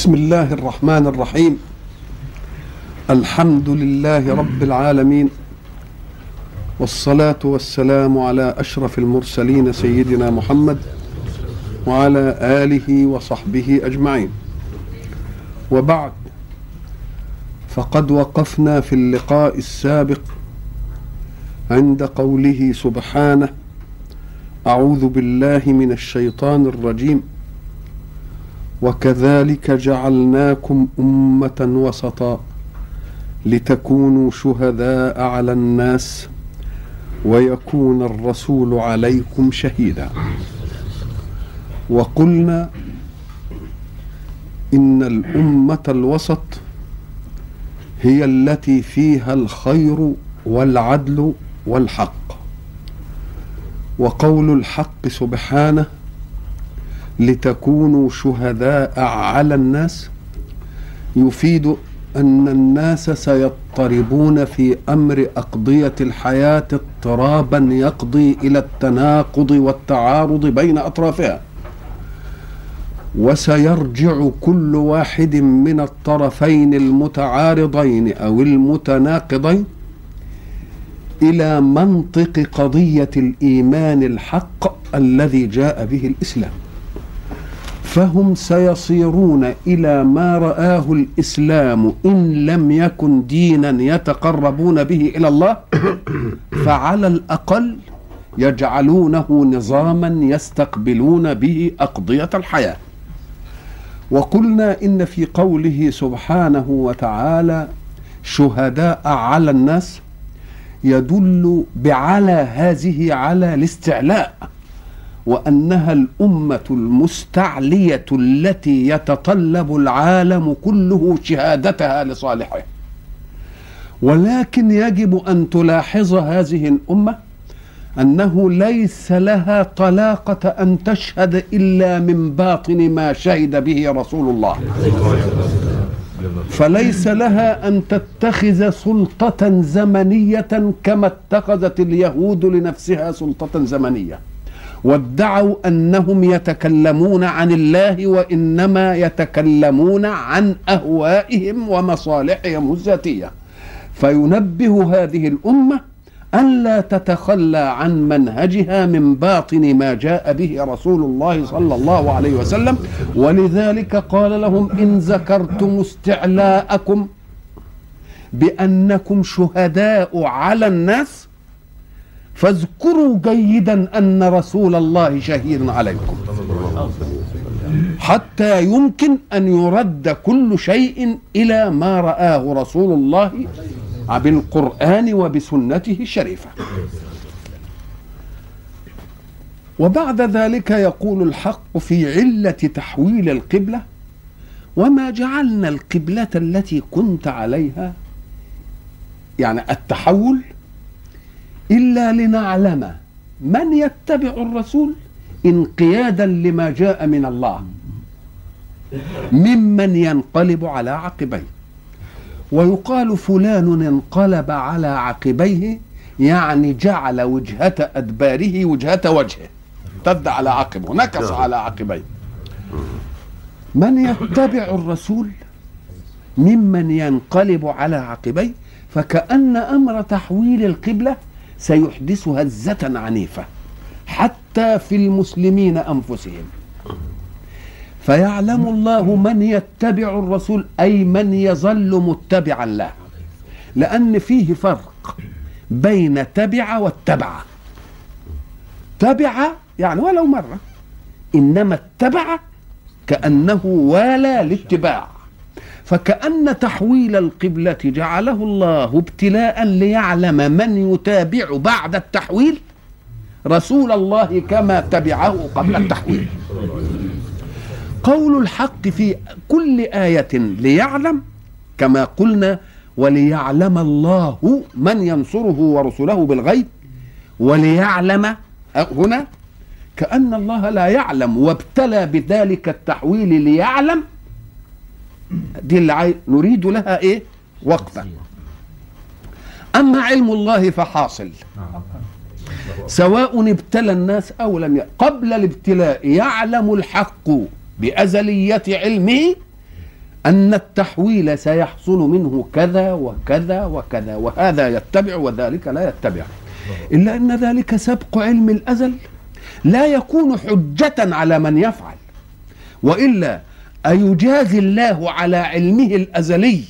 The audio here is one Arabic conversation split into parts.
بسم الله الرحمن الرحيم. الحمد لله رب العالمين. والصلاة والسلام على أشرف المرسلين سيدنا محمد وعلى آله وصحبه أجمعين. وبعد فقد وقفنا في اللقاء السابق عند قوله سبحانه أعوذ بالله من الشيطان الرجيم. وكذلك جعلناكم أمة وسطا لتكونوا شهداء على الناس ويكون الرسول عليكم شهيدا. وقلنا إن الأمة الوسط هي التي فيها الخير والعدل والحق. وقول الحق سبحانه لتكونوا شهداء على الناس. يفيد أن الناس سيضطربون في أمر أقضية الحياة اضطرابا يقضي إلى التناقض والتعارض بين أطرافها. وسيرجع كل واحد من الطرفين المتعارضين أو المتناقضين إلى منطق قضية الإيمان الحق الذي جاء به الإسلام. فهم سيصيرون إلى ما رآه الإسلام إن لم يكن دينا يتقربون به إلى الله فعلى الأقل يجعلونه نظاما يستقبلون به أقضية الحياة. وقلنا إن في قوله سبحانه وتعالى شهداء على الناس يدل بعلى هذه على الاستعلاء. وأنها الأمة المستعلية التي يتطلب العالم كله شهادتها لصالحه. ولكن يجب أن تلاحظ هذه الأمة أنه ليس لها طلاقة أن تشهد إلا من باطن ما شهد به رسول الله. فليس لها أن تتخذ سلطة زمنية كما اتخذت اليهود لنفسها سلطة زمنية. وادعوا أنهم يتكلمون عن الله وإنما يتكلمون عن أهوائهم ومصالحهم الذاتية. فينبه هذه الأمة الا تتخلى عن منهجها من باطن ما جاء به رسول الله صلى الله عليه وسلم. ولذلك قال لهم إن ذكرتم استعلاءكم بأنكم شهداء على الناس فاذكروا جيدا أن رسول الله شهيد عليكم. حتى يمكن أن يرد كل شيء إلى ما رآه رسول الله بالقرآن وبسنته الشريفة. وبعد ذلك يقول الحق في علة تحويل القبلة وما جعلنا القبلة التي كنت عليها يعني التحول إلا لنعلم من يتبع الرسول انقيادا لما جاء من الله. ممن ينقلب على عقبيه. ويقال فلان انقلب على عقبيه يعني جعل وجهة أدباره وجهة وجهه. ارتد على عقبه نكص على عقبيه. من يتبع الرسول؟ ممن ينقلب على عقبيه. فكأن أمر تحويل القبلة سيحدث هزة عنيفة حتى في المسلمين أنفسهم. فيعلم الله من يتبع الرسول أي من يظل متبعا له. لأن فيه فرق بين تبع واتبع. تبع يعني ولو مرة إنما اتبع كأنه والى الاتباع. فكأن تحويل القبلة جعله الله ابتلاء ليعلم من يتابع بعد التحويل رسول الله كما تبعه قبل التحويل. قول الحق في كل آية ليعلم كما قلنا وليعلم الله من ينصره ورسله بالغيب وليعلم هنا كأن الله لا يعلم وابتلى بذلك التحويل ليعلم دي اللي. نريد لها إيه؟ وقفة. أما علم الله فحاصل. سواء ابتلى الناس أو لم ي... قبل الابتلاء يعلم الحق بأزلية علمه أن التحويل سيحصل منه كذا وكذا وكذا وهذا يتبع وذلك لا يتبع. إلا أن ذلك سبق علم الأزل. لا يكون حجة على من يفعل. وإلا أيجازي الله على علمه الأزلي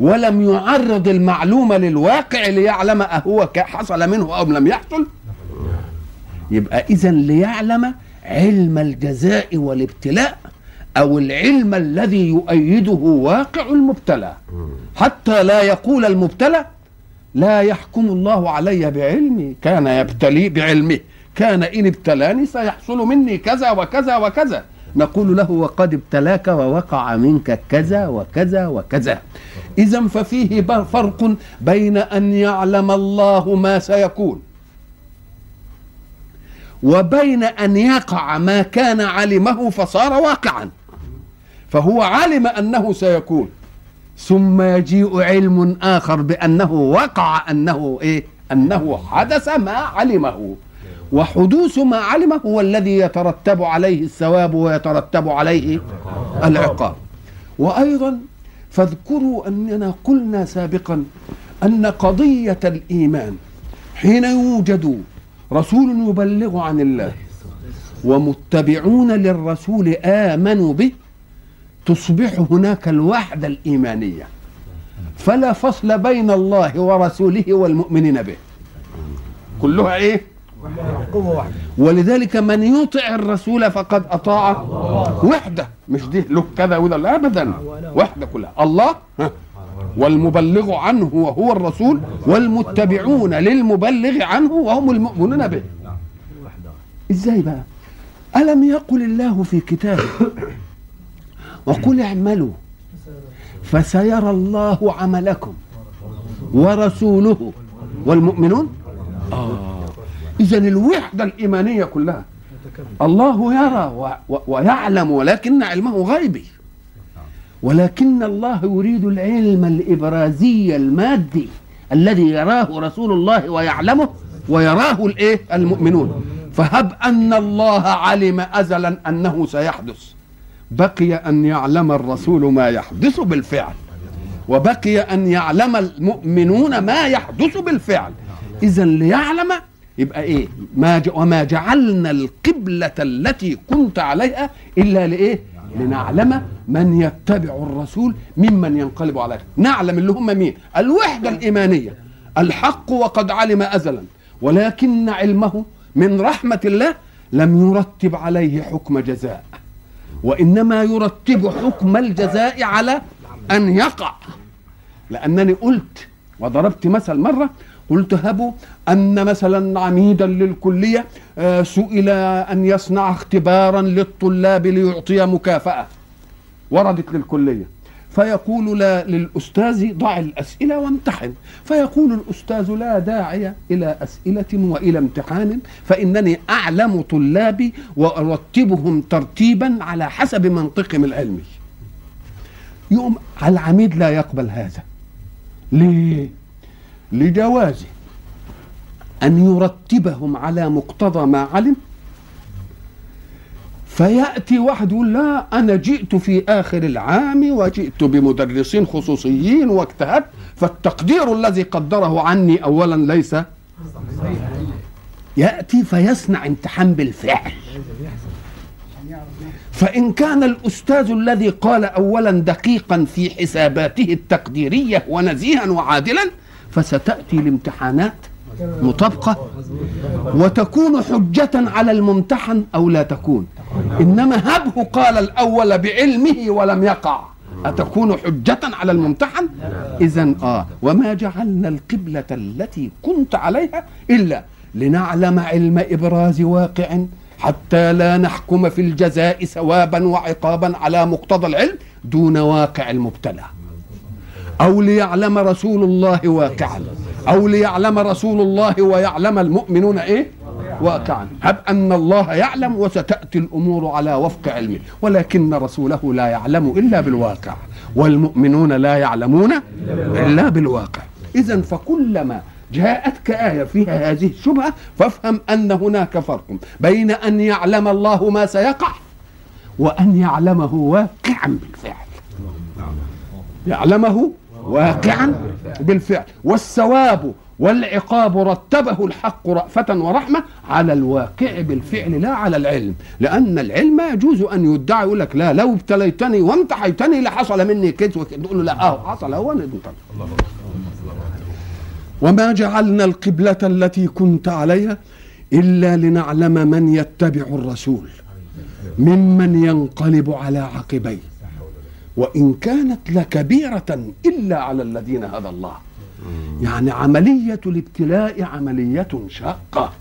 ولم يعرض المعلومة للواقع ليعلم أهو حصل منه أو لم يحصل؟ يبقى إذا ليعلم علم الجزاء والابتلاء أو العلم الذي يؤيده واقع المبتلى. حتى لا يقول المبتلى لا يحكم الله علي بعلمي كان يبتلي بعلمه كان إن ابتلاني سيحصل مني كذا وكذا وكذا. نقول له وقد ابتلاك ووقع منك كذا وكذا وكذا. إذا ففيه فرق بين أن يعلم الله ما سيكون وبين أن يقع ما كان علمه فصار واقعا. فهو علم أنه سيكون ثم يجيء علم آخر بأنه وقع أنه إيه؟ أنه حدث ما علمه. وحدوث ما علمه هو الذي يترتب عليه الثواب ويترتب عليه العقاب. وأيضا فاذكروا أننا قلنا سابقا أن قضية الإيمان حين يوجد رسول يبلغ عن الله ومتبعون للرسول آمنوا به تصبح هناك الوحدة الإيمانية. فلا فصل بين الله ورسوله والمؤمنين به. كلها إيه؟ ولذلك من يطع الرسول فقد أطاع وحده. مش دي له كذا وده؟ لا أبدا. وحده كلها. الله والمبلغ عنه وهو الرسول والمتبعون للمبلغ عنه وهم المؤمنون به. إزاي بقى؟ ألم يقل الله في كتابه؟ وقل اعملوا فسيرى الله عملكم ورسوله. والمؤمنون؟ آه. إذا الوحدة الإيمانية كلها. الله يرى و... و... ويعلم ولكن علمه غيبي. ولكن الله يريد العلم الإبرازي المادي الذي يراه رسول الله ويعلمه ويراه الإيه؟ المؤمنون. فهب أن الله علم ازلا أنه سيحدث. بقي أن يعلم الرسول ما يحدث بالفعل. وبقي أن يعلم المؤمنون ما يحدث بالفعل. اذا ليعلم يبقى إيه؟ ما ج... وما جعلنا القبلة التي كنت عليها إلا لإيه؟ لنعلم من يتبع الرسول ممن ينقلب عليه. نعلم اللي هم مين؟ الوحدة الإيمانية. الحق وقد علم أزلا. ولكن علمه من رحمة الله لم يرتب عليه حكم جزاء. وإنما يرتب حكم الجزاء على أن يقع. لأنني قلت وضربت مثل مرة قلت هبوا أن مثلا عميدا للكلية آه، سئل أن يصنع اختبارا للطلاب ليعطي مكافأة. وردت للكلية. فيقول لا للأستاذ ضع الأسئلة وامتحن. فيقول الأستاذ لا داعي إلى أسئلة وإلى امتحان فإنني أعلم طلابي وأرتبهم ترتيبا على حسب منطقهم العلمي. يوم العميد لا يقبل هذا. ليه؟ لجواز أن يرتبهم على مقتضى ما علم؟ فيأتي واحد يقول لا أنا جئت في آخر العام وجئت بمدرسين خصوصيين واجتهدت فالتقدير الذي قدره عني أولا ليس يأتي فيصنع امتحان بالفعل. فإن كان الأستاذ الذي قال أولا دقيقا في حساباته التقديرية ونزيها وعادلا فستأتي الامتحانات مطابقة وتكون حجة على الممتحن أو لا تكون. إنما هبه قال الأول بعلمه ولم يقع. أتكون حجة على الممتحن؟ إذا آه. وما جعلنا القبلة التي كنت عليها إلا لنعلم علم إبراز واقع حتى لا نحكم في الجزاء ثوابا وعقابا على مقتضى العلم دون واقع المبتلى. أو ليعلم رسول الله واقعا. أو ليعلم رسول الله ويعلم المؤمنون إيه؟ واقعا. هب أن الله يعلم وستأتي الأمور على وفق علمه. ولكن رسوله لا يعلم إلا بالواقع. والمؤمنون لا يعلمون إلا بالواقع. إذا فكلما جاءتك آية فيها هذه الشبهة فافهم أن هناك فرق بين أن يعلم الله ما سيقع وأن يعلمه واقعا بالفعل. يعلمه واقعا بالفعل. والثواب والعقاب رتبه الحق رأفة ورحمة على الواقع بالفعل لا على العلم. لأن العلم يجوز أن يدعي يقول لك لا لو ابتليتني وامتحيتني لحصل مني كذا وكذا تقول له لا أهو حصل أهو وما جعلنا القبلة التي كنت عليها إلا لنعلم من يتبع الرسول ممن ينقلب على عقبيه. وإن كانت لكبيرة إلا على الذين هدى الله. يعني عملية الابتلاء عملية شاقة.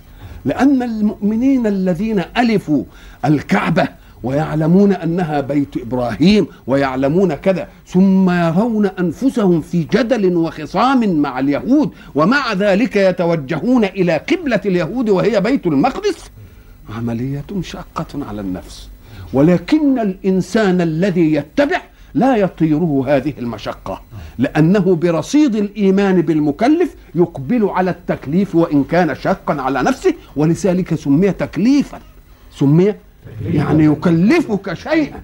لأن المؤمنين الذين ألفوا الكعبة ويعلمون أنها بيت إبراهيم ويعلمون كذا ثم يرون أنفسهم في جدل وخصام مع اليهود ومع ذلك يتوجهون إلى قبلة اليهود وهي بيت المقدس. عملية شاقة على النفس. ولكن الإنسان الذي يتبع لا يطيره هذه المشقة لأنه برصيد الإيمان بالمكلف يقبل على التكليف وإن كان شاقا على نفسه ولذلك سمي تكليفا. سمي يعني يكلفك شيئا.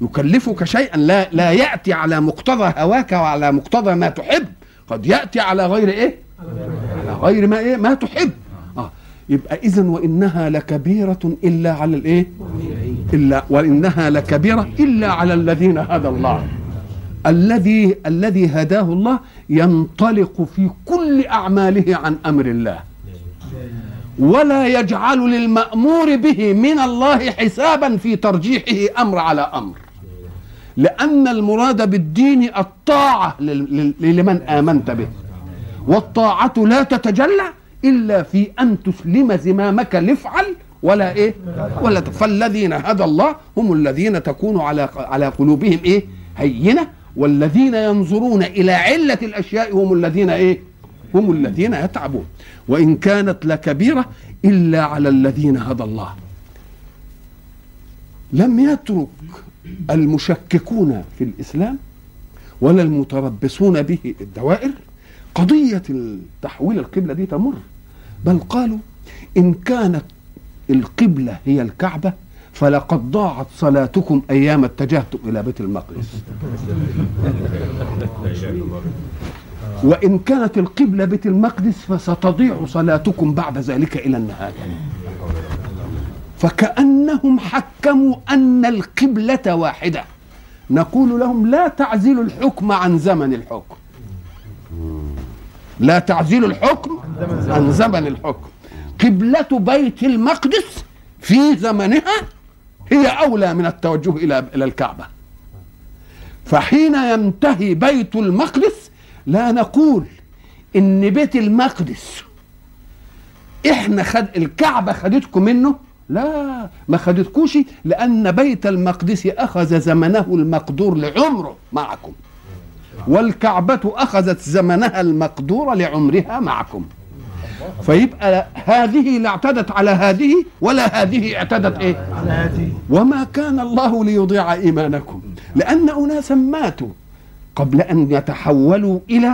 يكلفك شيئا. لا لا يأتي على مقتضى هواك وعلى مقتضى ما تحب. قد يأتي على غير إيه؟ على غير ما إيه؟ ما تحب. يبقى إذا وإنها لكبيرة إلا على الإيه؟ إلا وإنها لكبيرة إلا على الذين هدى الله. الذي الذي هداه الله ينطلق في كل أعماله عن أمر الله. ولا يجعل للمأمور به من الله حسابا في ترجيحه أمر على أمر. لأن المراد بالدين الطاعة لمن آمنت به. والطاعة لا تتجلى إلا في أن تسلم زمامك لافعل ولا إيه؟ ولا فالذين هدى الله هم الذين تكون على على قلوبهم إيه؟ هينة. والذين ينظرون إلى علة الأشياء هم الذين إيه؟ هم الذين يتعبون. وإن كانت لكبيرة إلا على الذين هدى الله. لم يترك المشككون في الإسلام ولا المتربصون به الدوائر قضية تحويل القبلة دي تمر. بل قالوا إن كانت القبلة هي الكعبة فلقد ضاعت صلاتكم أيام اتجهتم إلى بيت المقدس. وإن كانت القبلة بيت المقدس فستضيع صلاتكم بعد ذلك إلى النهاية. فكأنهم حكموا أن القبلة واحدة. نقول لهم لا تعزلوا الحكم عن زمن الحكم. لا تعزلوا الحكم عن زمن الحكم. قبلة بيت المقدس في زمنها هي أولى من التوجه إلى إلى الكعبة. فحين ينتهي بيت المقدس لا نقول إن بيت المقدس إحنا خد الكعبة خدتكم منه. لا ما خدتكوش لأن بيت المقدس أخذ زمنه المقدور لعمره معكم. والكعبة أخذت زمنها المقدور لعمرها معكم. فيبقى هذه لا اعتدت على هذه ولا هذه اعتدت إيه؟ على هذه. وما كان الله ليضيع إيمانكم. لأن أناسا ماتوا قبل أن يتحولوا إلى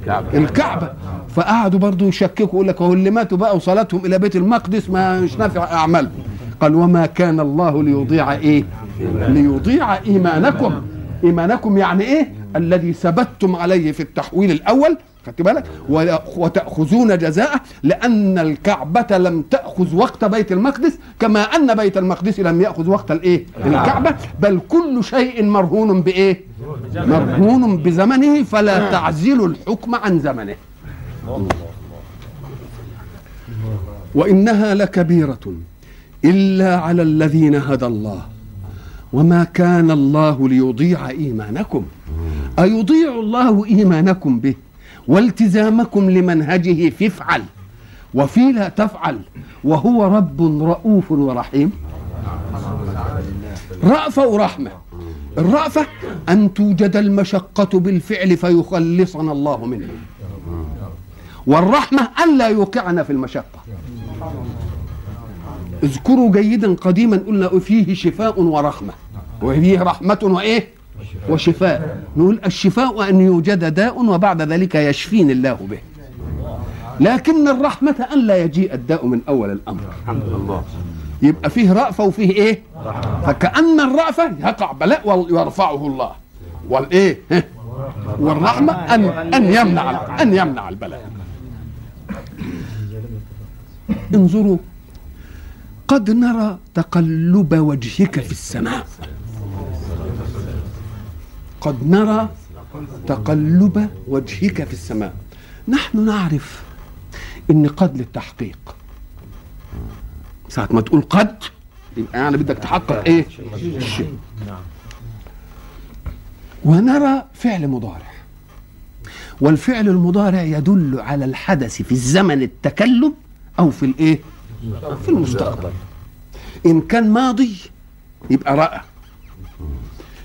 الكعبة, الكعبة. فقعدوا برضو يشككوا يقول لك هو اللي ماتوا بقى وصلاتهم إلى بيت المقدس ما مش نافع اعمالهم قال وما كان الله ليضيع إيه؟ ليضيع إيمانكم. إيمانكم يعني إيه؟ الذي ثبتتم عليه في التحويل الأول خدت بالك؟ وتأخذون جزاءه لأن الكعبة لم تأخذ وقت بيت المقدس كما أن بيت المقدس لم يأخذ وقت الإيه؟ الكعبة بل كل شيء مرهون بإيه؟ مرهون بزمنه فلا تعزل الحكم عن زمنه. وإنها لكبيرة إلا على الذين هدى الله. وما كان الله ليضيع إيمانكم. أيضيع الله إيمانكم به؟ والتزامكم لمنهجه في افعل وفي لا تفعل. وهو رب رؤوف ورحيم. رأفة ورحمة الرأفة أن توجد المشقة بالفعل فيخلصنا الله منه. والرحمة أن لا يوقعنا في المشقة. اذكروا جيدا قديما قلنا فيه شفاء ورحمة. وفيه رحمة وإيه؟ وشفاء. نقول الشفاء أن يوجد داء وبعد ذلك يشفيني الله به. لكن الرحمة أن لا يجيء الداء من أول الأمر. الحمد لله يبقى فيه رأفة وفيه إيه؟ فكأن الرأفة يقع بلاء ويرفعه الله. والإيه؟ والرحمة أن أن يمنع أن يمنع البلاء. انظروا قد نرى تقلب وجهك في السماء. قد نرى تقلب وجهك في السماء. نحن نعرف إن قد للتحقيق. ساعة ما تقول قد يبقى يعني بدك تحقق إيه؟ الشيء ونرى فعل مضارع. والفعل المضارع يدل على الحدث في الزمن التكلم أو في الإيه؟ في المستقبل. إن كان ماضي يبقى رأى.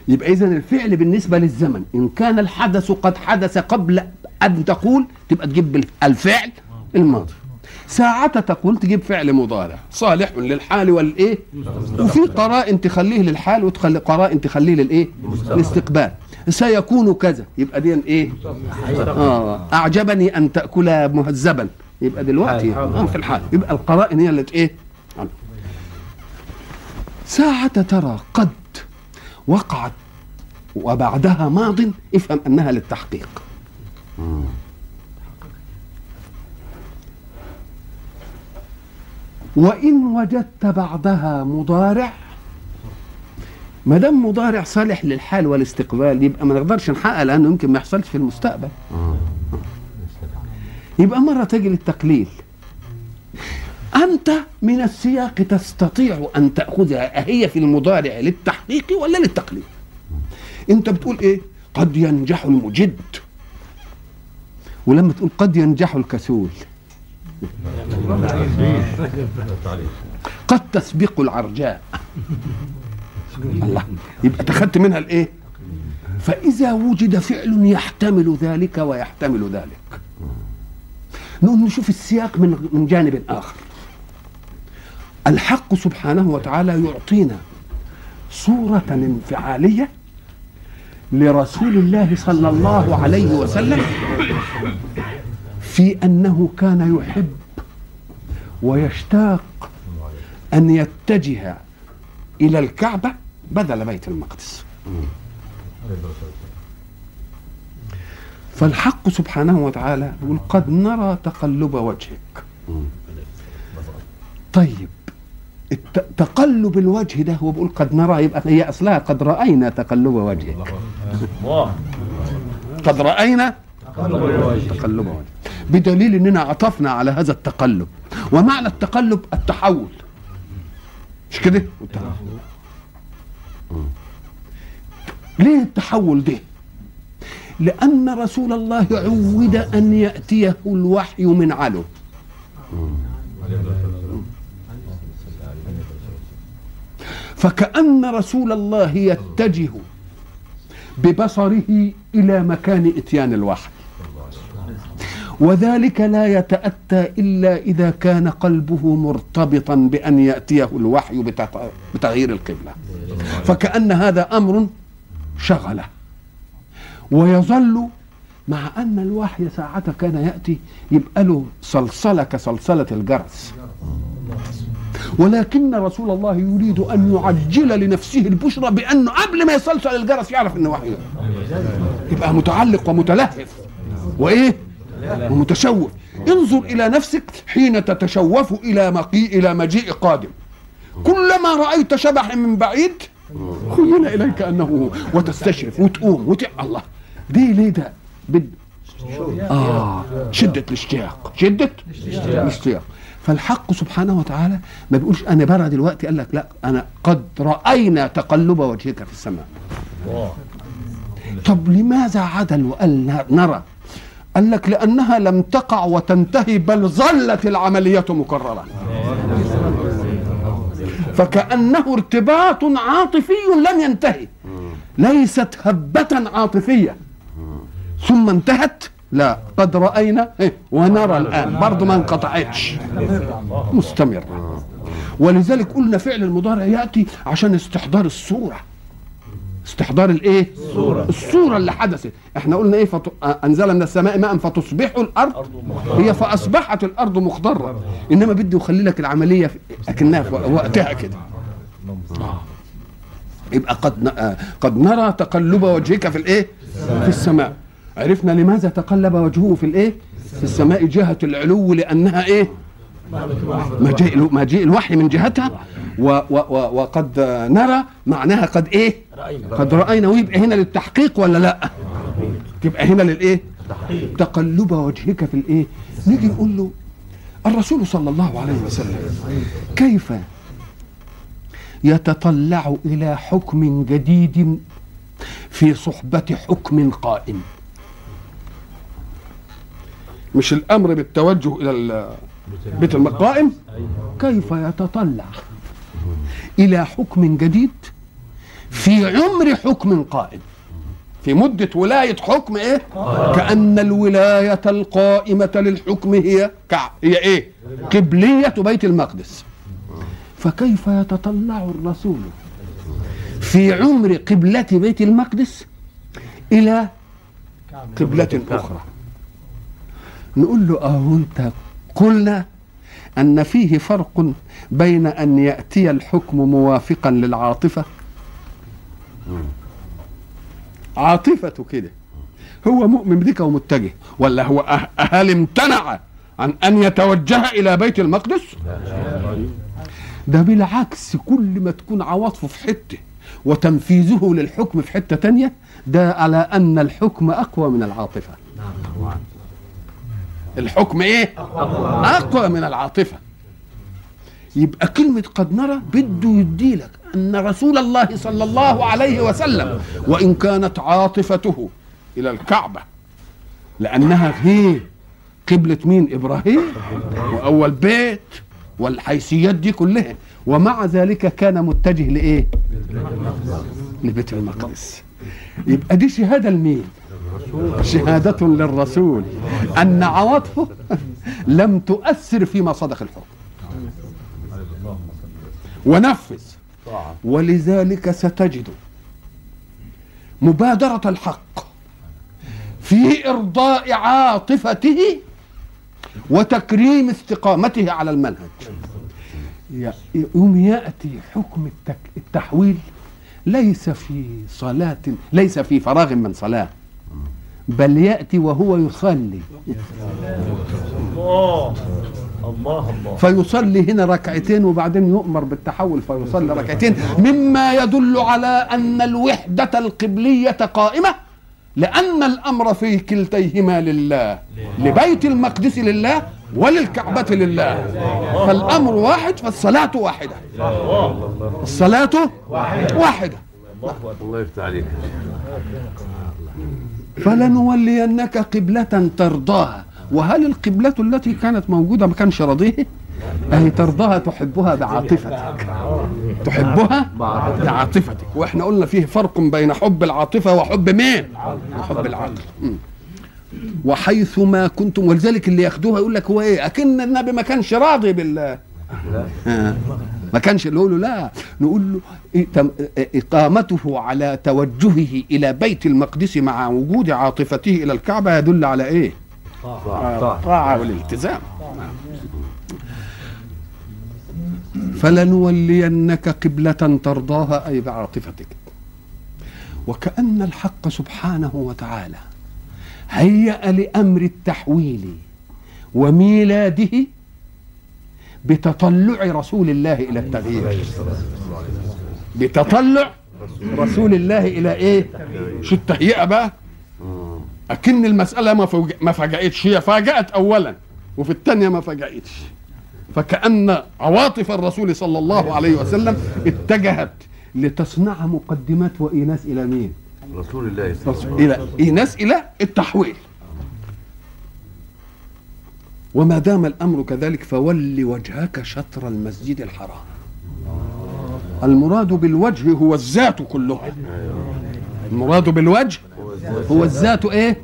يبقى اذا الفعل بالنسبة للزمن إن كان الحدث قد حدث قبل أن تقول تبقى تجيب الفعل الماضي. ساعة تقول تجيب فعل مضارع. صالح للحال والإيه؟ وفي قرائن تخليه للحال وتخلي قرائن تخليه للإيه؟ الاستقبال سيكون كذا. يبقى دي إيه آه. أعجبني أن تأكل مهذبا. يبقى دلوقتي في الحال. يبقى القرائن هي اللي إيه؟ ساعة ترى قد وقعت وبعدها ماض افهم أنها للتحقيق. وإن وجدت بعدها مضارع ما دام مضارع صالح للحال والاستقبال يبقى ما نقدرش نحقق لأنه يمكن ما يحصلش في المستقبل. يبقى مرة تجي للتقليل. أنت من السياق تستطيع أن تاخذها اهي في المضارع للتحقيق ولا للتقليل. أنت بتقول إيه؟ قد ينجح المجد. ولما تقول قد ينجح الكسول. قد تسبق العرجاء. الله. يبقى تخدت منها الإيه؟ فإذا وجد فعل يحتمل ذلك ويحتمل ذلك. نقوم نشوف السياق من من جانب آخر. الحق سبحانه وتعالى يعطينا صورة انفعالية لرسول الله صلى الله عليه وسلم في أنه كان يحب ويشتاق أن يتجه إلى الكعبة بدل بيت المقدس. فالحق سبحانه وتعالى يقول قد نرى تقلب وجهك. طيب تقلب الوجه ده هو بيقول قد نرى يبقى هي أصلها قد رأينا تقلب وجهك قد رأينا تقلب وجهك بدليل إننا عطفنا على هذا التقلب. ومعنى التقلب التحول. مش كده؟ ليه التحول ده؟ لأن رسول الله عود أن يأتيه الوحي من علو فكأن رسول الله يتجه ببصره إلى مكان إتيان الوحي. وذلك لا يتأتى إلا إذا كان قلبه مرتبطا بأن يأتيه الوحي بتغ- بتغيير القبلة. فكأن هذا أمر شغله. ويظل مع أن الوحي ساعة كان يأتي يبقى له صلصلة كصلصلة الجرس. ولكن رسول الله يريد أن يعجل لنفسه البشرى بأنه قبل ما يصلصل الجرس يعرف أنه وحي. يبقى متعلق ومتلهف. وإيه؟ ومتشوف انظر إلى نفسك حين تتشوف إلى مقيء إلى مجيء قادم. كلما رأيت شبح من بعيد خيل إليك أنه هو. وتستشرف وتقوم وت... الله. دي ليه ده؟ بد آه. شدة الاشتياق. شدة الاشتياق. فالحق سبحانه وتعالى ما بيقولش أنا برا دلوقتي قال لك لا أنا قد رأينا تقلب وجهك في السماء. طب لماذا عدل وقال نرى؟ قال لك لأنها لم تقع وتنتهي بل ظلت العملية مكررة. فكأنه ارتباط عاطفي لم ينتهي. ليست هبة عاطفية. ثم انتهت. لا قد رأينا إيه، ونرى الآن برضو ما انقطعتش. مستمر. ولذلك قلنا فعل المضارع يأتي عشان استحضار الصورة. استحضار الإيه؟ الصورة. الصورة اللي حدثت. إحنا قلنا إيه؟ فت... انزل من السماء ماء فتصبح الأرض. هي فأصبحت الأرض مخضرة. إنما بده يخلي لك العملية في... أكنها في وقتها كده. يبقى قد ن... آه، قد نرى تقلب وجهك في الإيه؟ في السماء. عرفنا لماذا تقلب وجهه في الايه؟ في السماء جهة العلو لأنها إيه؟ مجيء مجيء الوحي من جهتها. و و و وقد نرى معناها قد إيه؟ قد رأينا. ويبقى هنا للتحقيق ولا لا؟ تبقى هنا للإيه؟ تقلب وجهك في الإيه؟ نيجي نقول له الرسول صلى الله عليه وسلم كيف يتطلع إلى حكم جديد في صحبة حكم قائم؟ مش الأمر بالتوجه إلى بيت المقائم كيف يتطلع؟ إلى حكم جديد؟ في عمر حكم قائم. في مدة ولاية حكم إيه؟ كأن الولاية القائمة للحكم هي كع... هي إيه؟ قبلية بيت المقدس. فكيف يتطلع الرسول في عمر قبلة بيت المقدس إلى قبلة أخرى؟ نقول له أهو أنت قلنا أن فيه فرق بين أن يأتي الحكم موافقا للعاطفة. عاطفته كده. هو مؤمن بك ومتجه ولا هو أه- هل امتنع عن أن يتوجه إلى بيت المقدس؟ ده بالعكس كل ما تكون عواطفه في حتة وتنفيذه للحكم في حتة تانية ده على أن الحكم أقوى من العاطفة. الحكم إيه؟ أقوى من العاطفة. يبقى كلمة قد نرى بده يديلك أن رسول الله صلى الله عليه وسلم وإن كانت عاطفته إلى الكعبة لأنها هي قبلة مين؟ إبراهيم وأول بيت والحيثيات دي كلها. ومع ذلك كان متجه لإيه؟ لبيت المقدس. يبقى دي شهادة لمين؟ شهادة للرسول. أن عواطفه لم تؤثر فيما صدق الحكم. ونفذ. ولذلك ستجد مبادرة الحق في إرضاء عاطفته وتكريم استقامته على المنهج. يوم يأتي حكم التحويل ليس في صلاة ليس في فراغ من صلاة. بل يأتي وهو يصلي. الله. الله الله. فيصلي هنا ركعتين وبعدين يؤمر بالتحول فيصلي ركعتين. مما يدل على أن الوحدة القبلية قائمة لأن الأمر في كلتيهما لله. لبيت المقدس لله وللكعبة لله. فالأمر واحد فالصلاة واحدة. الصلاة واحدة. الله يفتح عليك. فلنولينك قبلة ترضاها. وهل القبلة التي كانت موجودة ما كانش راضيه؟ أهي ترضاها تحبها بعاطفتك. تحبها بعاطفتك. وإحنا قلنا فيه فرق بين حب العاطفة وحب مين؟ وحب العقل. وحيث ما كنتم ولذلك اللي ياخدوها يقول لك هو إيه؟ أكن النبي ما كانش راضي بال آه. ما كانش نقول له لا. نقول له إيه تم- إقامته على توجهه إلى بيت المقدس مع وجود عاطفته إلى الكعبة يدل على إيه؟ الطاعة والالتزام. فلنولينك قبلة ترضاها أي بعاطفتك. وكأن الحق سبحانه وتعالى هيأ لأمر التحويل وميلاده بتطلع رسول الله إلى التغيير. بتطلع رسول الله إلى إيه؟ شو التهيئة بقى أكن المسألة ما. ما فاجأتش. هي فاجأت أولا وفي الثانية ما فاجأتش. فكأن عواطف الرسول صلى الله عليه وسلم اتجهت لتصنع مقدمات وإيناس إلى مين؟ رسول الله صلى الله عليه إلى إيناس إلى التحويل. وما دام الأمر كذلك فول وجهك شطر المسجد الحرام. المراد بالوجه هو الذات كلها المراد بالوجه هو الذات إيه؟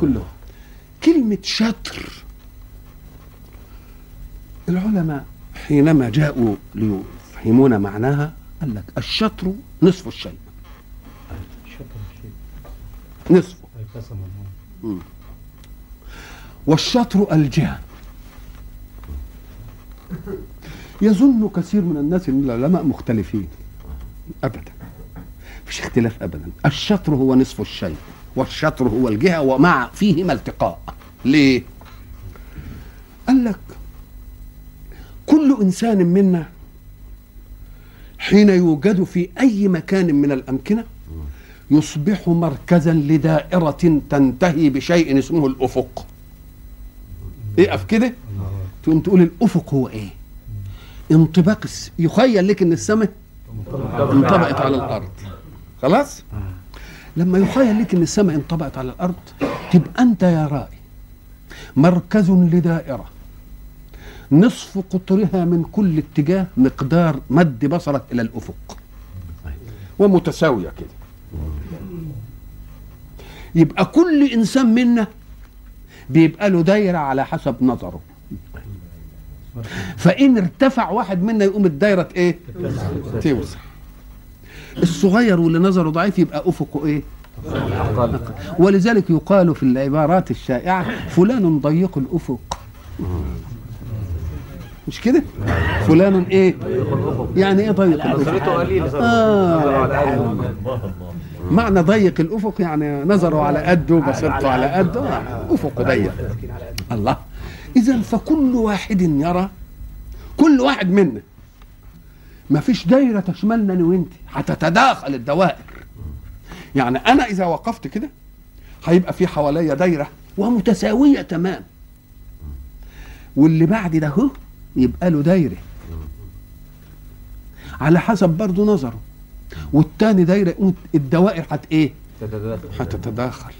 كلها كلمة شطر. العلماء حينما جاءوا ليفهمون معناها قال لك الشطر نصف الشيء. نصفه. والشطر الجهة يظن كثير من الناس إن العلماء مختلفين. ابدا. مفيش اختلاف ابدا. الشطر هو نصف الشيء والشطر هو الجهة ومع فيهما التقاء. ليه؟ قال لك كل إنسان منا حين يوجد في أي مكان من الأمكنة يصبح مركزا لدائرة تنتهي بشيء اسمه الأفق. اقف كده؟ تقوم تقول الأفق هو إيه؟ انطباق. يخيل لك إن السماء انطبقت على الأرض. خلاص؟ لما يخيل لك إن السماء انطبقت على الأرض تبقى أنت يا رائي مركز لدائرة. نصف قطرها من كل اتجاه مقدار مد بصرك إلى الأفق. ومتساوية كده. يبقى كل إنسان منا بيبقى له دايرة على حسب نظره. فإن ارتفع واحد منا يقوم الدايرة إيه؟ توسع. الصغير واللي نظره ضعيف يبقى أفقه إيه؟ ولذلك يقال في العبارات الشائعة فلان ضيق الأفق. مش كده؟ فلان إيه؟ يعني إيه ضيق الأفق؟ آه. معنى ضيق الأفق يعني نظره على قده بصيرته على قده. افقه ضيق. الله. اذا فكل واحد يرى كل واحد منا. ما فيش دايرة تشملنا أنا وأنت. هتتداخل الدوائر. يعني أنا إذا وقفت كده هيبقى في حواليا دايرة ومتساوية تمام. واللي بعد ده هو يبقى له دايرة. على حسب برضه نظره. والتاني دايرة الدوائر هت إيه؟ تتداخل. هتتداخل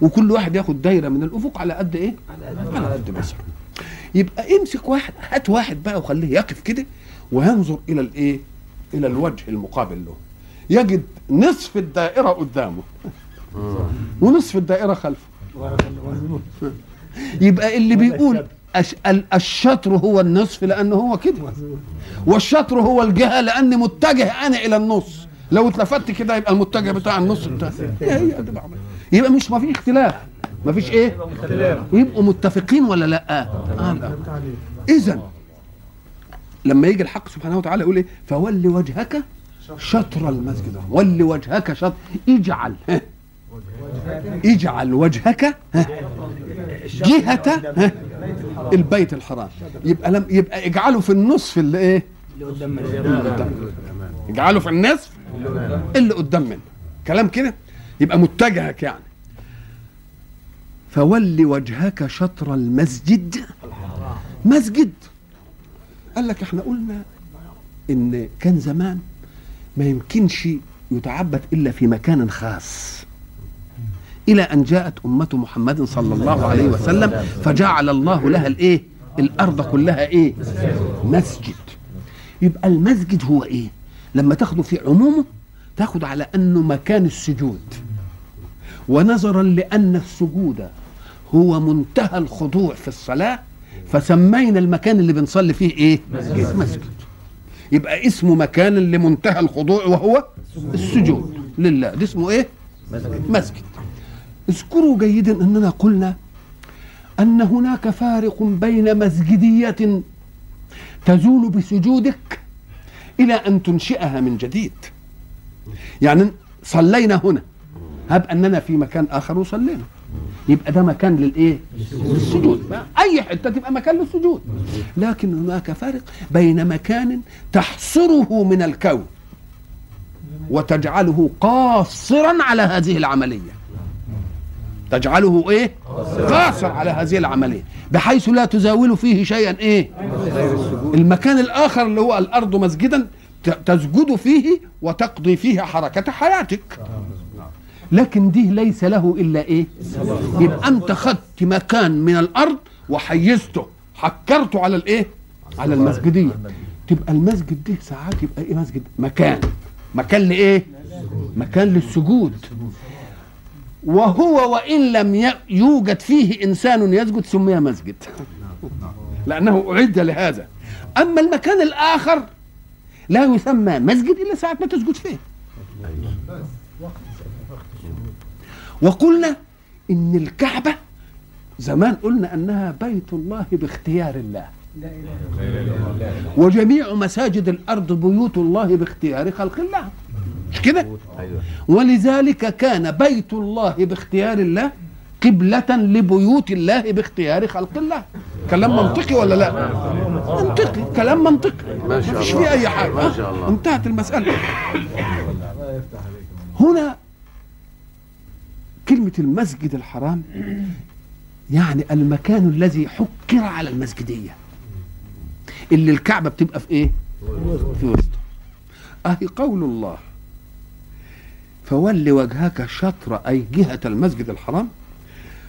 وكل واحد ياخد دايرة من الأفق على قد إيه؟ على قد بصره يبقى امسك واحد هات واحد بقى وخليه يقف كده وينظر إلى الإيه؟ إلى الوجه المقابل له. يجد نصف الدائرة قدامه. ونصف الدائرة خلفه. يبقى اللي بيقول الشطر هو النصف لأنه هو كده. والشطر هو الجهة لأني متجه أنا إلى النص. لو اتلفت كده يبقى المتجه بتاع النص بتاع هي. يبقى مش ما في اختلاف. ما فيش إيه؟ يبقوا متفقين ولا لا؟ آه لا. اذا لما يجي الحق سبحانه وتعالى يقول إيه؟ فول وجهك شطر المسجد. ول وجهك شطر. اجعل. ها. اجعل وجهك ها. جهة ها. البيت الحرام. يبقى لم يبقى اجعله في النصف اللي إيه اللي قدام. اجعله في النصف اللي قدام. منه. كلام كده؟ يبقى متجهك يعني. فول وجهك شطر المسجد. مسجد. قال لك إحنا قلنا إن كان زمان ما يمكنش يتعبد إلا في مكان خاص. إلى أن جاءت أمة محمد صلى الله عليه وسلم فجعل الله لها الإيه؟ الأرض كلها إيه؟ مسجد. يبقى المسجد هو إيه؟ لما تاخده في عمومه تاخد على أنه مكان السجود. ونظرا لأن السجود هو منتهى الخضوع في الصلاة فسمينا المكان اللي بنصلي فيه إيه؟ مسجد, مسجد. يبقى اسمه مكان لمنتهى الخضوع وهو السجود. لله. ده اسمه إيه؟ مسجد. اذكروا جيدا أننا قلنا أن هناك فارق بين مسجدية تزول بسجودك إلى أن تنشئها من جديد. يعني صلينا هنا. هب أننا في مكان آخر وصلينا. يبقى ده مكان للإيه؟ للسجود. أي حتة تبقى مكان للسجود. لكن هناك فارق بين مكان تحصره من الكون وتجعله قاصرا على هذه العملية. تجعله إيه؟ قاصر على هذه العملية. بحيث لا تزاول فيه شيئا إيه؟ المكان الآخر اللي هو الأرض مسجدا تسجد فيه وتقضي فيه حركة حياتك. لكن دي ليس له إلا إيه؟ يبقى أنت خدت مكان من الأرض وحيزته. حكرته على الإيه؟ على المسجدية. تبقى المسجد ده ساعات يبقى إيه مسجد؟ مكان. مكان لإيه؟ مكان للسجود. وهو وإن لم يوجد فيه إنسان يسجد سمي مسجد. لأنه أعد لهذا. أما المكان الآخر لا يسمى مسجد إلا ساعة ما تسجد فيه. وقلنا إن الكعبة زمان قلنا أنها بيت الله باختيار الله. وجميع مساجد الأرض بيوت الله باختيار خلق الله. كده؟ أيوه. ولذلك كان بيت الله باختيار الله قبلة لبيوت الله باختيار خلق الله. كلام منطقي ولا لا؟ منطقي. كلام منطقي. ما الله. فيه أي حاجة. ما شاء الله. انتهت المسألة. هنا كلمة المسجد الحرام يعني المكان الذي حكر على المسجدية. اللي الكعبة بتبقى في إيه؟ في وسطه. أهي قول الله. فول وجهك شطر أي جهة المسجد الحرام.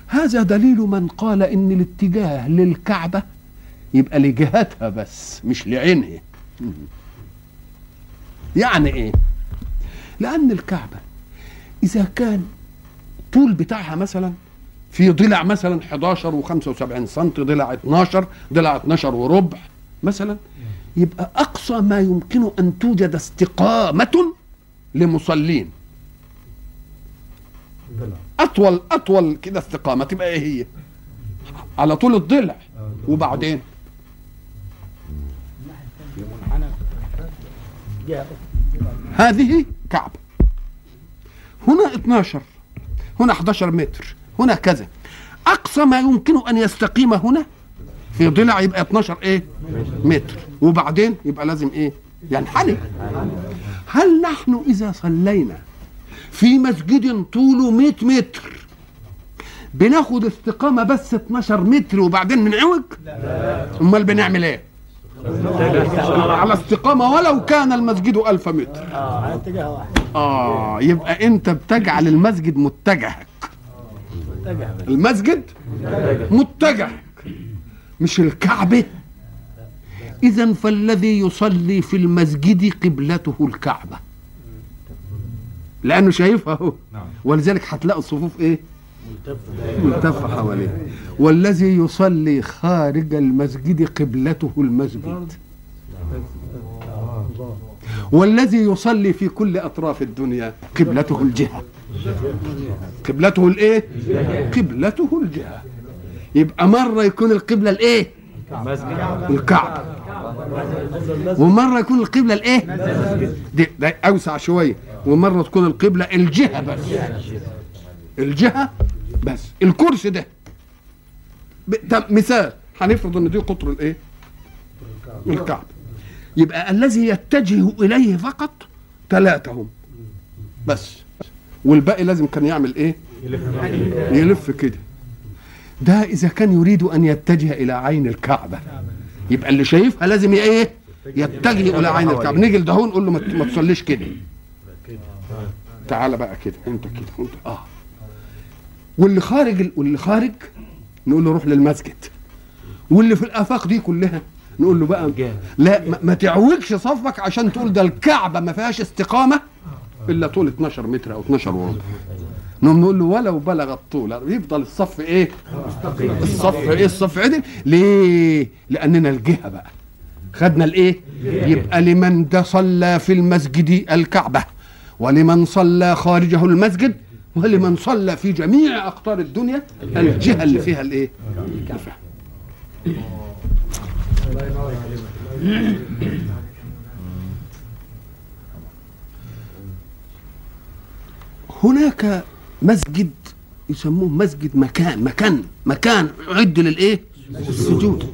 هذا دليل من قال إن الاتجاه للكعبة يبقى لجهتها بس مش لعينها. يعني إيه؟ لأن الكعبة إذا كان طول بتاعها مثلا في ضلع مثلا 11 و75 سم ضلع 12 ضلع 12 وربع مثلا يبقى أقصى ما يمكن أن توجد استقامة لمصلين. أطول أطول كده استقامه تبقى إيه هي؟ على طول الضلع. وبعدين؟ هذه كعبه هنا 12 هنا 11 متر هنا كذا. أقصى ما يمكن أن يستقيم هنا في ضلع يبقى 12 إيه؟ متر. وبعدين؟ يبقى لازم إيه؟ ينحني هل نحن إذا صلينا في مسجد طوله 100 متر. بناخد استقامة بس 12 متر وبعدين بنعوج؟ أمال بنعمل إيه؟ على استقامة ولو كان المسجد ألف متر. آه يبقى أنت بتجعل المسجد متجهك. المسجد متجهك مش الكعبة. إذا فالذي يصلي في المسجد قبلته الكعبة. لأنه شايفها أهو. ولذلك هتلاقوا الصفوف إيه؟ ملتفة حواليه. والذي يصلي خارج المسجد قبلته المسجد. والذي يصلي في كل أطراف الدنيا قبلته الجهة. قبلته الإيه؟ قبلته الجهة. يبقى مرة يكون القبلة الإيه؟ الكعبة. ومرة يكون القبلة الإيه؟ دي ده أوسع شوية. ومره تكون القبلة الجهة بس. الجهة بس. الكرسي ده. مثال هنفرض إن دي قطر الإيه؟ الكعبه يبقى الذي يتجه إليه فقط ثلاثة هم بس. والباقي لازم كان يعمل إيه؟ يلف كده. ده إذا كان يريد أن يتجه إلى عين الكعبة. يبقى اللي شايفها لازم إيه؟ يتجه إلى عين الكعبة. نيجي لدهون نقول له ما تصليش كده. تعالى بقى كده انت كده انت آه. واللي خارج ال- واللي خارج نقول له روح للمسجد. واللي في الآفاق دي كلها نقول له بقى لا ما, ما تعوجش صفك عشان تقول ده الكعبة ما فيهاش استقامة إلا طول 12 متر أو 12 وربع. نقوم نقول له ولو بلغ الطول يفضل الصف إيه؟ الصف إيه؟ الصف عدل ليه؟ لأننا الجهة بقى. خدنا الإيه؟ يبقى لمن ده صلى في المسجد الكعبة. ولمن صلى خارجه المسجد ولمن صلى في جميع أقطار الدنيا الجهه اللي فيها الإيه؟ اللي فيها. هناك مسجد يسموه مسجد مكان مكان مكان يعد للإيه؟ السجود.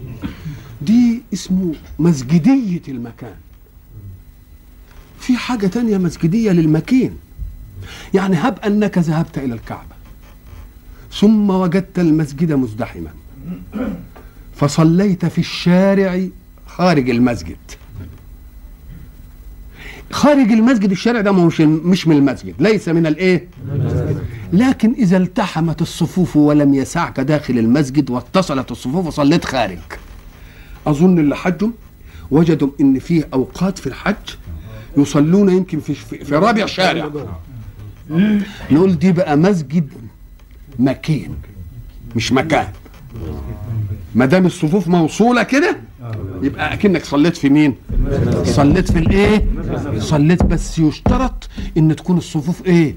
دي اسمه مسجدية المكان. في حاجة تانية مسجدية للمكين. يعني هب أنك ذهبت إلى الكعبة. ثم وجدت المسجد مزدحما. فصليت في الشارع خارج المسجد. خارج المسجد الشارع ده مش مش من المسجد ليس من الإيه؟ لكن إذا التحمت الصفوف ولم يسعك داخل المسجد واتصلت الصفوف وصليت خارج. أظن اللي حجوا وجدوا إن فيه أوقات في الحج يصلون يمكن في في, رابع شارع. نقول دي بقى مسجد مكين مش مكان. ما دام الصفوف موصولة كده يبقى أكنك صليت في مين؟ صليت في الإيه؟ صليت بس يشترط إن تكون الصفوف إيه؟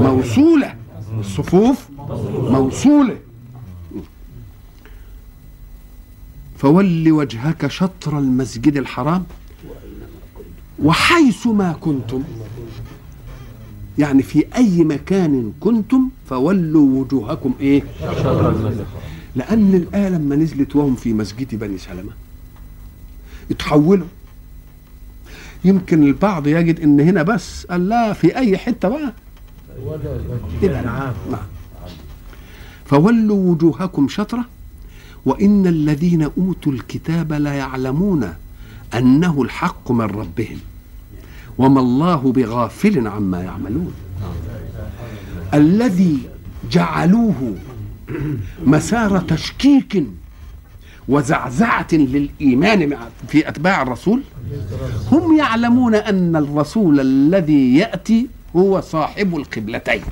موصولة. الصفوف موصولة. فول وجهك شطر المسجد الحرام. وحيث ما كنتم يعني في أي مكان كنتم فولوا وجوهكم إيه؟ لأن الايه لما نزلت وهم في مسجد بني سلمة اتحولوا. يمكن البعض يجد إن هنا بس قال لا في أي حتة بقى؟ نعم نعم. فولوا وجوهكم شطرة وإن الذين أوتوا الكتاب ليعلمون أنه الحق من ربهم. وما الله بغافل عما يعملون. الذي جعلوه مسار تشكيك وزعزعة للإيمان في أتباع الرسول هم يعلمون أن الرسول الذي يأتي هو صاحب القبلتين.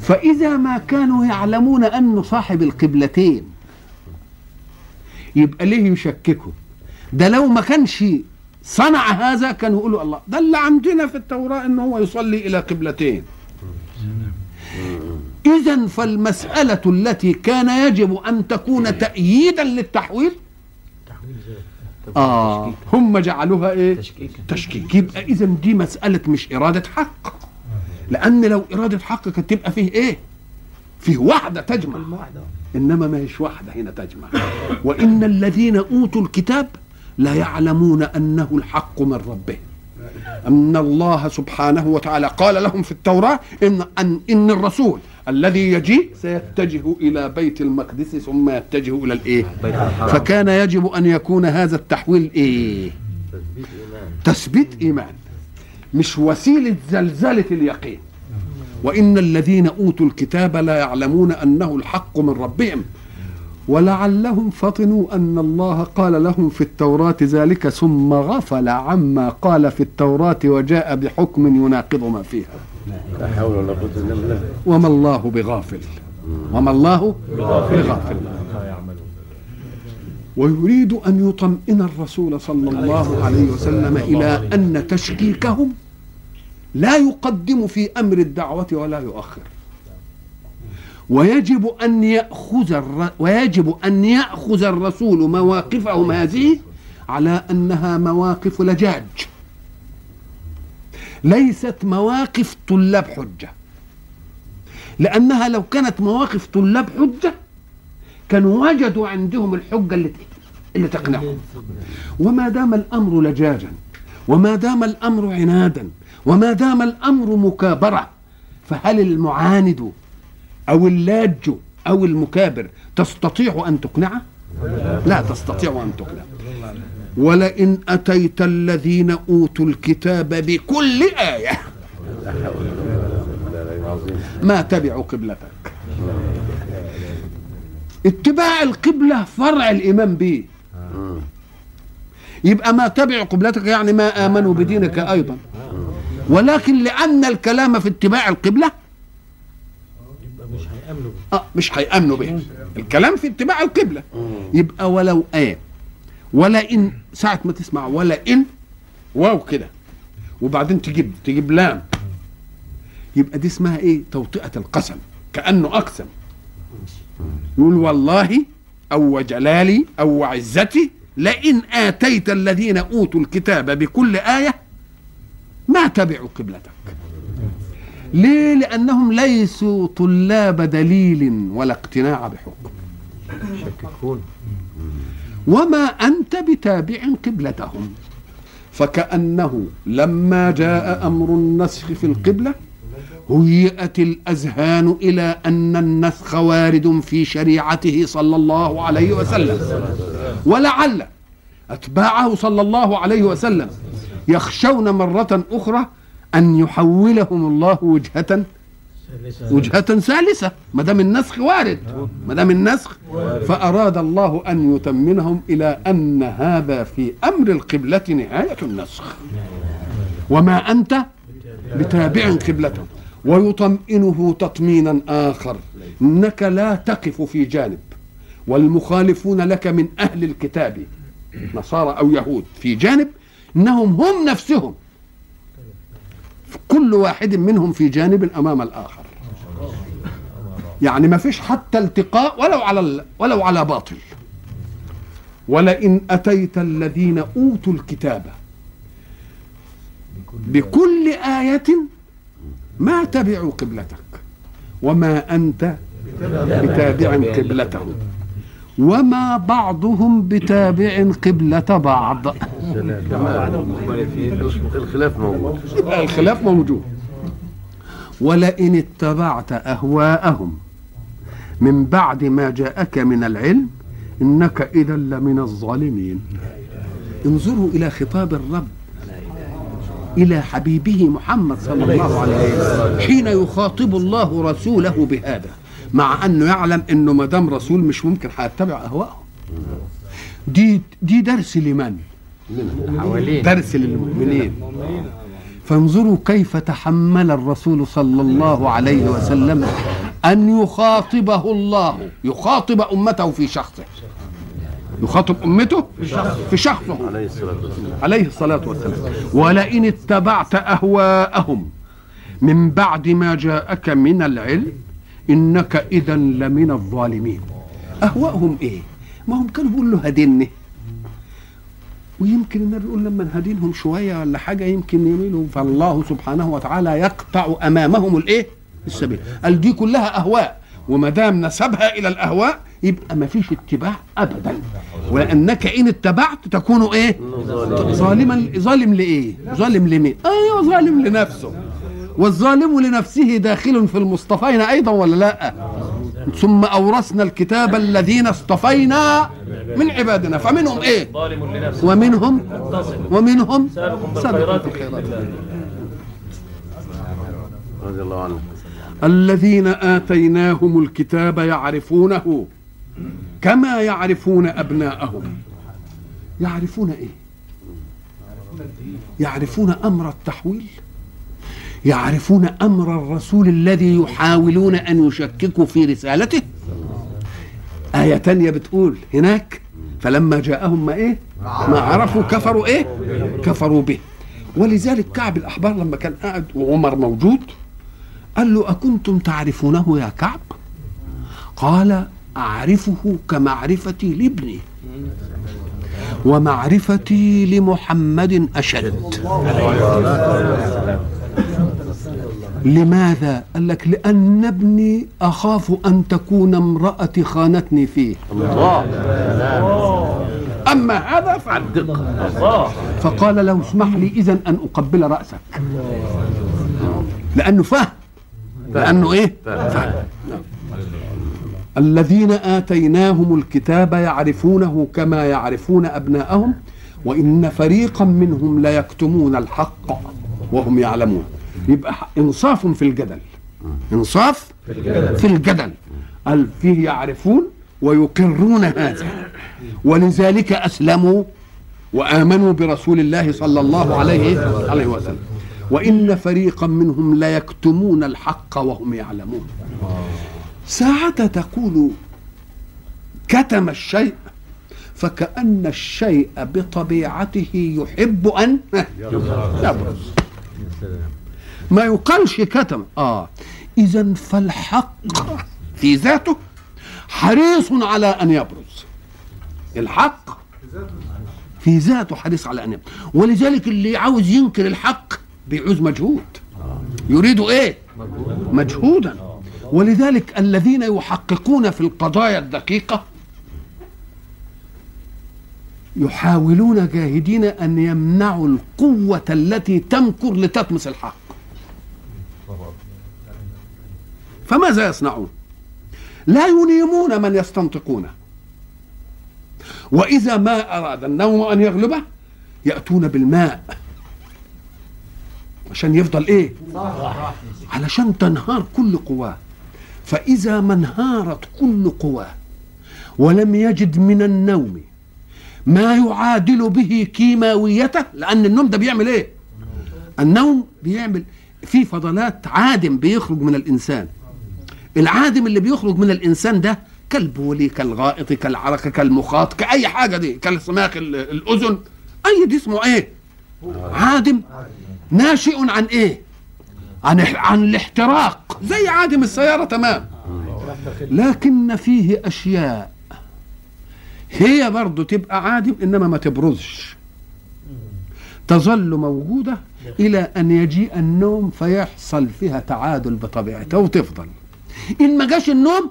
فإذا ما كانوا يعلمون أنه صاحب القبلتين يبقى ليه يشككوا؟ ده لو ما كانش صنع هذا كانوا يقولوا الله. ده اللي عندنا في التوراة أنه هو يصلي إلى قبلتين. إذا فالمسألة التي كان يجب أن تكون تأييدا للتحويل آه هم جعلوها تشكيكا تشكيك. يبقى إذا دي مسألة مش إرادة حق. لأن لو إرادة حق كانت تبقى فيه إيه؟ فيه وحدة تجمع. واحدة إنما ما هيش واحدة هنا تجمع. وإن الذين أوتوا الكتاب لا يعلمون أنه الحق من ربهم. أن الله سبحانه وتعالى قال لهم في التوراة ان ان, إن الرسول الذي يجيء سيتجه إلى بيت المقدس ثم يتجه إلى الإيه؟ بيت الحرام. فكان يجب أن يكون هذا التحويل إيه؟ تثبيت إيمان. مش وسيلة زلزلة اليقين. وإن الذين أوتوا الكتاب لا يعلمون أنه الحق من ربهم. ولعلهم فطنوا أن الله قال لهم في التوراة ذلك ثم غفل عما قال في التوراة وجاء بحكم يناقض ما فيها. لا حول ولا قوة إلا بالله. وما الله بغافل. وما الله بغافل. ويريد أن يطمئن الرسول صلى الله عليه وسلم إلى أن تشكيكهم لا يقدم في أمر الدعوة ولا يؤخر. ويجب أن يأخذ الر... ويجب أن يأخذ الرسول مواقفهم هذه على أنها مواقف لجاج. ليست مواقف طلاب حجة. لأنها لو كانت مواقف طلاب حجة كانوا وجدوا عندهم الحجة اللي اللي تقنعهم. وما دام الأمر لجاجا وما دام الأمر عنادا وما دام الأمر مكابرة فهل المعاند أو اللاج أو المكابر تستطيع أن تقنعه؟ لا تستطيع أن تقنعه. ولئن أتيت الذين أوتوا الكتاب بكل آية. ما تبعوا قبلتك. اتباع القبلة فرع الإيمان به. يبقى ما تبعوا قبلتك يعني ما آمنوا بدينك أيضا. ولكن لأن الكلام في اتباع القبلة هيأمنوا بيه. آه مش هيأمنوا به الكلام في اتباع القبلة. يبقى ولو آية ولا إن ساعة ما تسمع ولا إن واو كده. وبعدين تجيب تجيب لام. يبقى دي اسمها إيه؟ توطئة القسم. كأنه أقسم. يقول والله أو وجلالي أو وعزتي لئن آتيت الذين أوتوا الكتاب بكل آية ما تبعوا قبلتك. ليه؟ لأنهم ليسوا طلاب دليل ولا اقتناع بحكم. يشككون وما أنت بتابع قبلتهم. فكأنه لما جاء أمر النسخ في القبلة هيئت الأذهان إلى أن النسخ وارد في شريعته صلى الله عليه وسلم. ولعل أتباعه صلى الله عليه وسلم يخشون مرة أخرى أن يحولهم الله وجهة وجهة ثالثة. ما دام النسخ وارد. ما دام النسخ. فأراد الله أن يتمنهم إلى أن هذا في أمر القبلة نهاية النسخ. وما أنت بتابع قبلتهم. ويطمئنه تطمينا آخر. إنك لا تقف في جانب. والمخالفون لك من أهل الكتاب. نصارى أو يهود. في جانب. إنهم هم نفسهم. كل واحد منهم في جانب امام الآخر. يعني ما فيش حتى التقاء ولو على ولو على باطل. ولئن أتيت الذين أوتوا الكتاب بكل آية ما تبعوا قبلتك وما أنت بتابع قبلتهم. وما بعضهم بتابع قبلة بعض. الخلاف موجود. الخلاف موجود. ولئن اتبعت أهواءهم من بعد ما جاءك من العلم إنك إذا لمن الظالمين. انظروا إلى خطاب الرب إلى حبيبه محمد صلى الله عليه وسلم حين يخاطب الله رسوله بهذا. مع أنه يعلم أنه ما دام رسول مش ممكن هيتبع أهواءهم. دي دي درس لمن؟ درس للمؤمنين. فانظروا كيف تحمل الرسول صلى الله عليه وسلم أن يخاطبه الله. يخاطب أمته في شخصه. يخاطب أمته في شخصه. عليه الصلاة والسلام عليه الصلاة والسلام. ولئن اتبعت أهواءهم من بعد ما جاءك من العلم إنك إذا لمن الظالمين. أهواءهم إيه؟ ما هم كانوا بيقولوا له هدني ويمكن النبي يقول لما نهدينهم شوية ولا حاجة يمكن يميلوا فالله سبحانه وتعالى يقطع أمامهم الإيه؟ السبيل. قال دي كلها أهواء. وما دام نسبها إلى الأهواء يبقى ما فيش اتباع أبدا. ولأنك إن اتبعت تكون إيه؟ ظالما. ظالم لإيه؟ ظالم لمين؟ أيوه ظالم لنفسه. والظالم لنفسه داخل في المصطفين أيضا ولا لا؟ ثم أورثنا الكتاب الذين اصطفينا من عبادنا. فمنهم إيه؟ لنفسه ومنهم ومنهم سابق بالخيرات رضي الله عنه الذين آتيناهم الكتاب يعرفونه كما يعرفون أبناءهم. يعرفون إيه؟ يعرفون أمر التحويل. يعرفون أمر الرسول الذي يحاولون أن يشككوا في رسالته. آية تانية بتقول هناك فلما جاءهم ما إيه؟ ما عرفوا كفروا إيه؟ كفروا به. ولذلك كعب الأحبار لما كان قاعد وعمر موجود قال له أكنتم تعرفونه يا كعب؟ قال أعرفه كمعرفتي لابني ومعرفتي لمحمد أشد. لماذا؟ قال لك لأن ابني أخاف أن تكون امرأتي خانتني فيه. الله أما هذا الله فقال له اسمح لي إذا أن أقبل رأسك. لأنه فهم. لأنه إيه؟ فهم. الذين آتيناهم الكتاب يعرفونه كما يعرفون أبناءهم وإن فريقا منهم ليكتمون الحق وهم يعلمون. يبقى إنصاف في الجدل. إنصاف في الجدل. قال فيه يعرفون ويقرون هذا. ولذلك أسلموا وآمنوا برسول الله صلى الله عليه عليه وسلم. وإن فريقا منهم ليكتمون الحق وهم يعلمون. ساعة تقول كتم الشيء فكأن الشيء بطبيعته يحب أن يبرز. ما يقالش كتم آه. إذا فالحق في ذاته حريص على أن يبرز. الحق في ذاته حريص على أن يبرز. ولذلك اللي عاوز ينكر الحق بيعوز مجهود. يريد إيه؟ مجهودا. ولذلك الذين يحققون في القضايا الدقيقة يحاولون جاهدين أن يمنعوا القوة التي تمكر لتطمس الحق. فماذا يصنعون؟ لا ينيمون من يستنطقونه وإذا ما أراد النوم أن يغلبه يأتون بالماء. عشان يفضل إيه؟ علشان تنهار كل قواه. فإذا ما انهارت كل قواه ولم يجد من النوم ما يعادل به كيماويته لأن النوم ده بيعمل إيه؟ النوم بيعمل في فضلات عادم بيخرج من الإنسان. العادم اللي بيخرج من الإنسان ده كالبولي كالغائط كالعرق كالمخاط كأي حاجة دي كالصماخ ال- الأذن أي دي اسمه إيه عادم ناشئ عن إيه؟ عن عن الاحتراق زي عادم السيارة تمام. لكن فيه أشياء هي برضه تبقى عادم إنما ما تبرزش. تظل موجودة إلى أن يجيء النوم فيحصل فيها تعادل بطبيعتها وتفضل. إن ما جاش النوم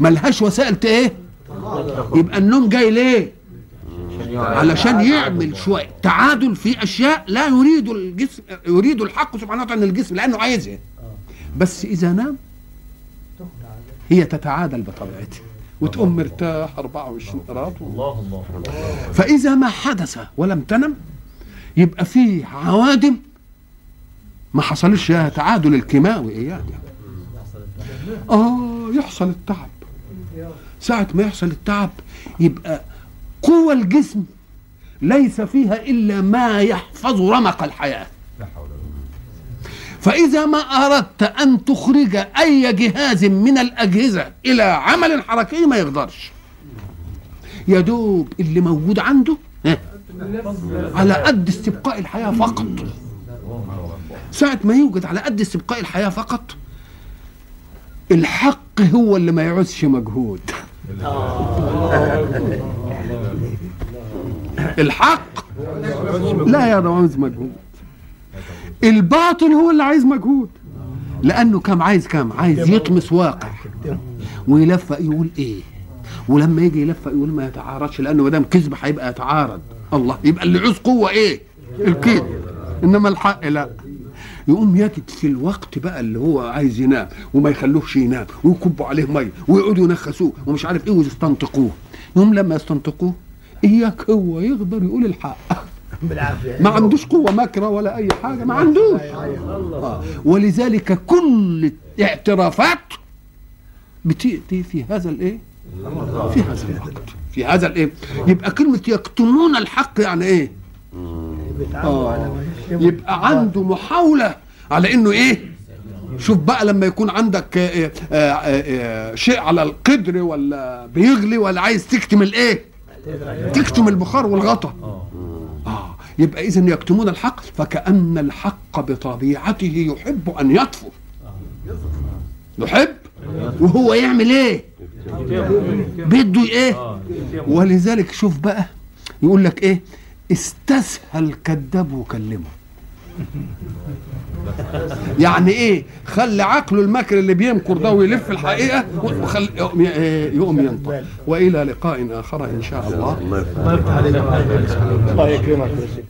ملهاش وسائل إيه؟ يبقى النوم جاي ليه؟ علشان يعمل شوية تعادل في أشياء لا يريد الجسم يريد الحق سبحانه وتعالى الجسم لأنه عايزها. بس إذا نام هي تتعادل بطبيعتها وتقوم مرتاح 24 قراط الله الله فإذا ما حدث ولم تنم يبقى في عوادم ما حصلش تعادل الكيماوي. اياه آه يحصل التعب. ساعة ما يحصل التعب يبقى قوى الجسم ليس فيها إلا ما يحفظ رمق الحياة. فإذا ما أردت أن تخرج أي جهاز من الأجهزة إلى عمل حركي ما يقدرش. يا دوب اللي موجود عنده ها، على قد استبقاء الحياة فقط. ساعة ما يوجد على قد استبقاء الحياة فقط الحق هو اللي ما يعوزش مجهود. الحق لا يعوز مجهود. الباطل هو اللي عايز مجهود. لأنه كم عايز كم؟ عايز يطمس واقع. ويلفق يقول إيه؟ ولما يجي يلفق يقول ما يتعارضش لأنه ما دام كذب هيبقى يتعارض. الله يبقى اللي يعوز قوة إيه؟ الكذب. إنما الحق لا. يقوم في الوقت بقى اللي هو عايز ينام وما يخلوهش ينام ويكبوا عليه مية ويقعدوا ينخسوه ومش عارف إيه ويستنطقوه يوم لما يستنطقوه إياك هو يقدر يقول الحق ما عندوش قوة ماكرة ولا أي حاجة ما عندوش آه. ولذلك كل اعترافات بتأتي في هذا الإيه؟ في هذا الوقت في هذا الإيه؟ يبقى كلمة يكتمون الحق يعني إيه؟ بيتعبوا على آه. ما يشربوا. يبقى عنده محاولة على إنه إيه؟ شوف بقى لما يكون عندك آه، آه، آه، آه، شيء على القدر ولا بيغلي ولا عايز تكتم الإيه؟ تكتم البخار والغطا آه يبقى إذا يكتمون الحق فكأن الحق بطبيعته يحب أن يطفو يحب وهو يعمل إيه؟ بده إيه؟ ولذلك شوف بقى يقول لك إيه؟ استسهل كذاب وكلمه. يعني إيه؟ خلي عقله المكر اللي بيمكر ده ويلف الحقيقة وخلي يقوم يقوم ينطق. وإلى لقاء آخر إن شاء الله. الله يكرمك يا شيخ.